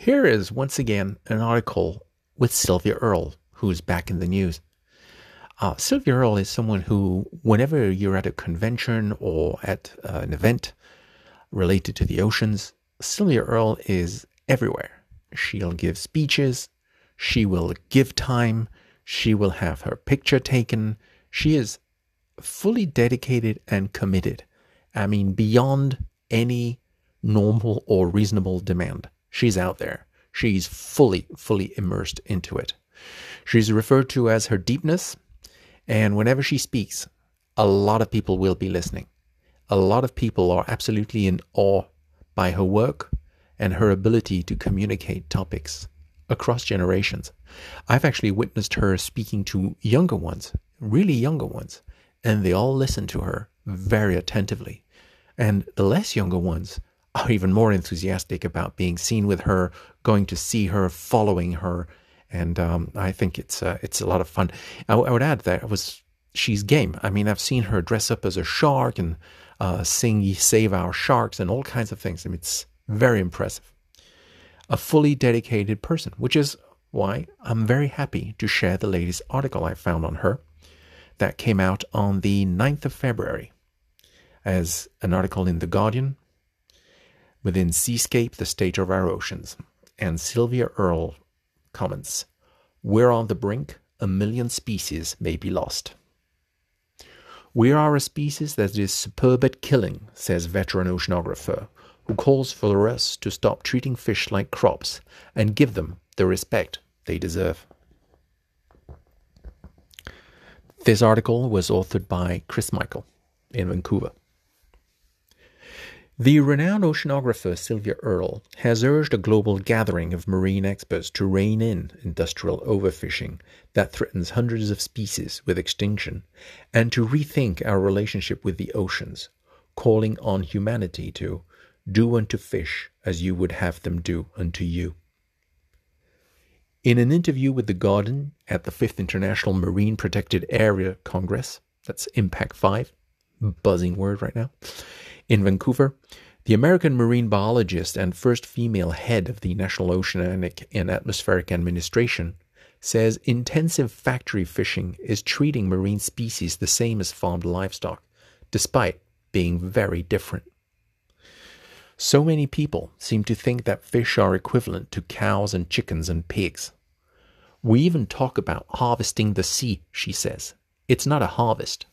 Here is once again an article with Sylvia Earle, who's back in the news. Uh, Sylvia Earle is someone who, whenever you're at a convention or at uh, an event related to the oceans, Sylvia Earle is everywhere. She'll give speeches, she will give time, she will have her picture taken. She is fully dedicated and committed. I mean, beyond any normal or reasonable demand. She's out there. She's fully, fully immersed into it. She's referred to as her deepness and whenever she speaks, a lot of people will be listening. A lot of people are absolutely in awe by her work and her ability to communicate topics across generations. I've actually witnessed her speaking to younger ones, really younger ones, and they all listen to her very attentively. And the less younger ones even more enthusiastic about being seen with her, going to see her, following her, and um, I think it's uh, it's a lot of fun. I, I, would add that it was she's game. I mean, I've seen her dress up as a shark and uh, sing "Save Our Sharks" and all kinds of things. I mean, it's very impressive. A fully dedicated person, which is why I'm very happy to share the latest article I found on her that came out on the 9th of February as an article in The Guardian within Seascape, the State of Our Oceans. And Sylvia Earle comments We're on the brink, a million species may be lost. We are a species that is superb at killing, says veteran oceanographer, who calls for us to stop treating fish like crops and give them the respect they deserve. This article was authored by Chris Michael in Vancouver. The renowned oceanographer Sylvia Earle has urged a global gathering of marine experts to rein in industrial overfishing that threatens hundreds of species with extinction and to rethink our relationship with the oceans, calling on humanity to do unto fish as you would have them do unto you. In an interview with The Guardian at the 5th International Marine Protected Area Congress, that's IMPAC5, buzzing word right now, in Vancouver, the American marine biologist and first female head of the National Oceanic and Atmospheric Administration says intensive factory fishing is treating marine species the same as farmed livestock, despite being very different. So many people seem to think that fish are equivalent to cows and chickens and pigs. We even talk about harvesting the sea, she says. It's not a harvest.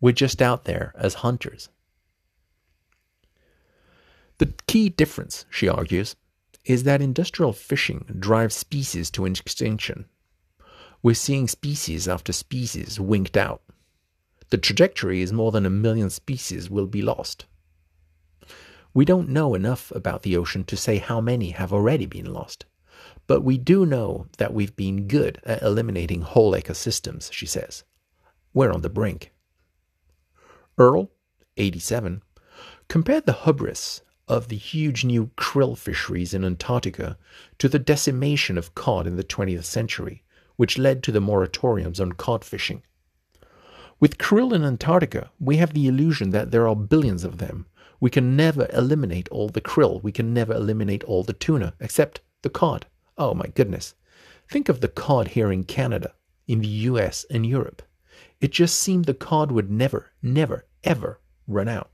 We're just out there as hunters. The key difference, she argues, is that industrial fishing drives species to extinction. We're seeing species after species winked out. The trajectory is more than a million species will be lost. We don't know enough about the ocean to say how many have already been lost, but we do know that we've been good at eliminating whole ecosystems, she says. We're on the brink. Earle, 87, compared the hubris of the huge new krill fisheries in Antarctica to the decimation of cod in the 20th century, which led to the moratoriums on cod fishing. With krill in Antarctica, we have the illusion that there are billions of them. We can never eliminate all the krill. We can never eliminate all the tuna, except the cod. Oh my goodness. Think of the cod here in Canada, in the US, and Europe. It just seemed the cod would never, never, ever run out.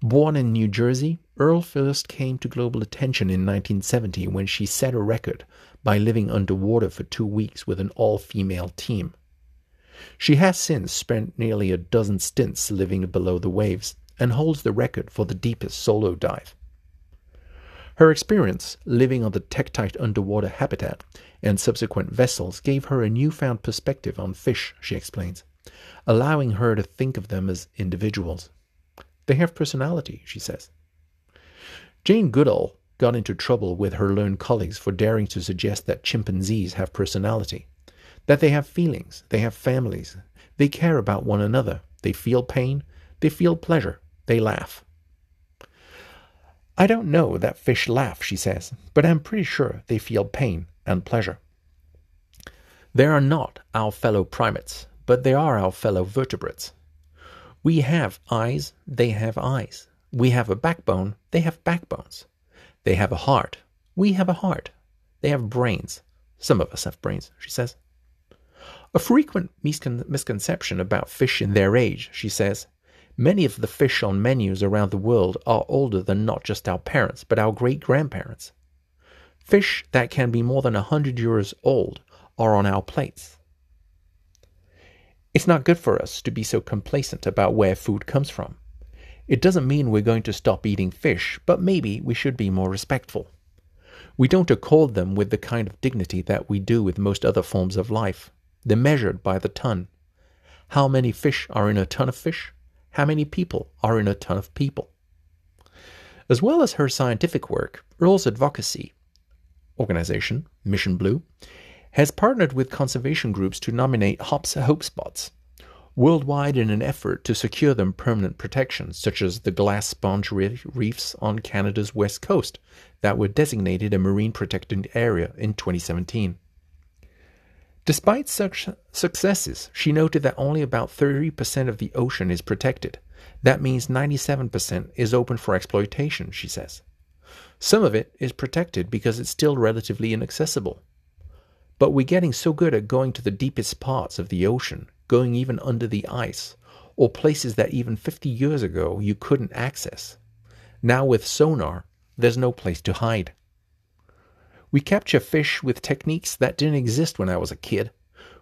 Born in New Jersey, Earle first came to global attention in 1970 when she set a record by living underwater for two weeks with an all female team. She has since spent nearly a dozen stints living below the waves and holds the record for the deepest solo dive. Her experience living on the tektite underwater habitat and subsequent vessels gave her a newfound perspective on fish, she explains, allowing her to think of them as individuals. They have personality, she says. Jane Goodall got into trouble with her learned colleagues for daring to suggest that chimpanzees have personality, that they have feelings, they have families, they care about one another, they feel pain, they feel pleasure, they laugh. I don't know that fish laugh, she says, but I'm pretty sure they feel pain and pleasure. They are not our fellow primates, but they are our fellow vertebrates. We have eyes, they have eyes. We have a backbone, they have backbones. They have a heart, We have a heart. They have brains. Some of us have brains, she says. A frequent misconception about fish in their age, she says. Many of the fish on menus around the world are older than not just our parents, but our great grandparents. Fish that can be more than a hundred years old are on our plates. It's not good for us to be so complacent about where food comes from. It doesn't mean we're going to stop eating fish, but maybe we should be more respectful. We don't accord them with the kind of dignity that we do with most other forms of life. They're measured by the ton. How many fish are in a ton of fish? How many people are in a ton of people? As well as her scientific work, Earle's advocacy organization, Mission Blue, has partnered with conservation groups to nominate hops hope spots worldwide in an effort to secure them permanent protection, such as the glass sponge reefs on Canada's west coast that were designated a marine protected area in 2017. Despite such successes, she noted that only about 30% of the ocean is protected. That means 97% is open for exploitation, she says. Some of it is protected because it's still relatively inaccessible. But we're getting so good at going to the deepest parts of the ocean, going even under the ice, or places that even 50 years ago you couldn't access. Now with sonar, there's no place to hide. We capture fish with techniques that didn't exist when I was a kid.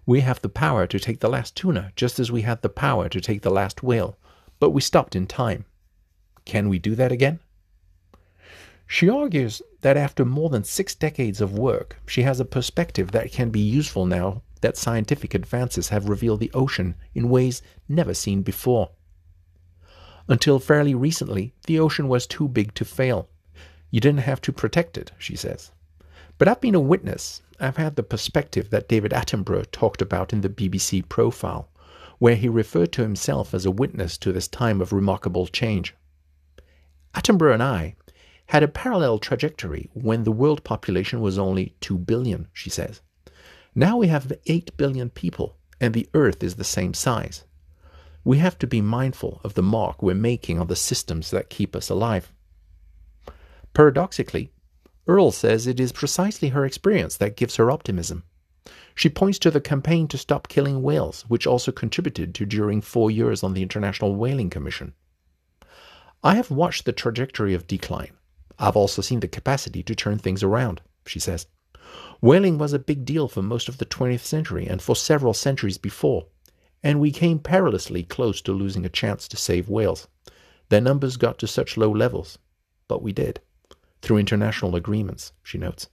We have the power to take the last tuna just as we had the power to take the last whale, but we stopped in time. Can we do that again? She argues that after more than six decades of work, she has a perspective that can be useful now that scientific advances have revealed the ocean in ways never seen before. Until fairly recently, the ocean was too big to fail. You didn't have to protect it, she says. But I've been a witness. I've had the perspective that David Attenborough talked about in the BBC profile, where he referred to himself as a witness to this time of remarkable change. Attenborough and I had a parallel trajectory when the world population was only 2 billion, she says. Now we have 8 billion people, and the Earth is the same size. We have to be mindful of the mark we're making on the systems that keep us alive. Paradoxically, Earle says it is precisely her experience that gives her optimism. She points to the campaign to stop killing whales, which also contributed to during four years on the International Whaling Commission. I have watched the trajectory of decline. I've also seen the capacity to turn things around, she says. Whaling was a big deal for most of the 20th century and for several centuries before, and we came perilously close to losing a chance to save whales. Their numbers got to such low levels, but we did, through international agreements, she notes,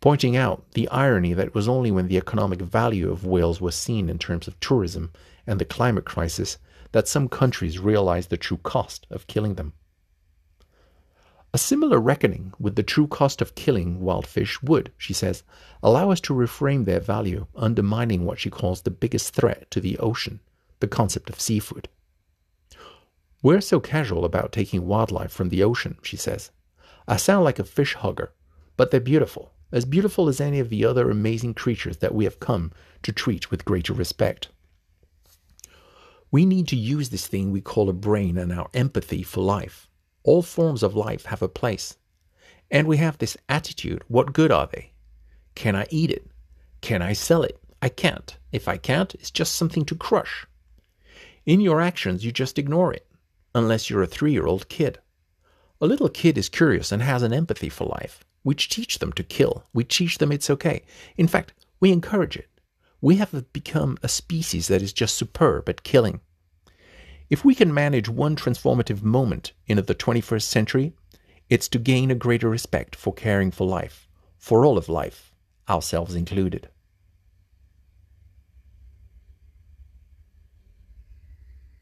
pointing out the irony that it was only when the economic value of whales was seen in terms of tourism and the climate crisis that some countries realized the true cost of killing them. A similar reckoning with the true cost of killing wild fish would, she says, allow us to reframe their value, undermining what she calls the biggest threat to the ocean, the concept of seafood. We're so casual about taking wildlife from the ocean, she says. I sound like a fish hugger, but they're beautiful, as beautiful as any of the other amazing creatures that we have come to treat with greater respect. We need to use this thing we call a brain and our empathy for life all forms of life have a place. And we have this attitude what good are they? Can I eat it? Can I sell it? I can't. If I can't, it's just something to crush. In your actions, you just ignore it, unless you're a three year old kid. A little kid is curious and has an empathy for life. We teach them to kill. We teach them it's okay. In fact, we encourage it. We have become a species that is just superb at killing. If we can manage one transformative moment in the 21st century, it's to gain a greater respect for caring for life, for all of life, ourselves included.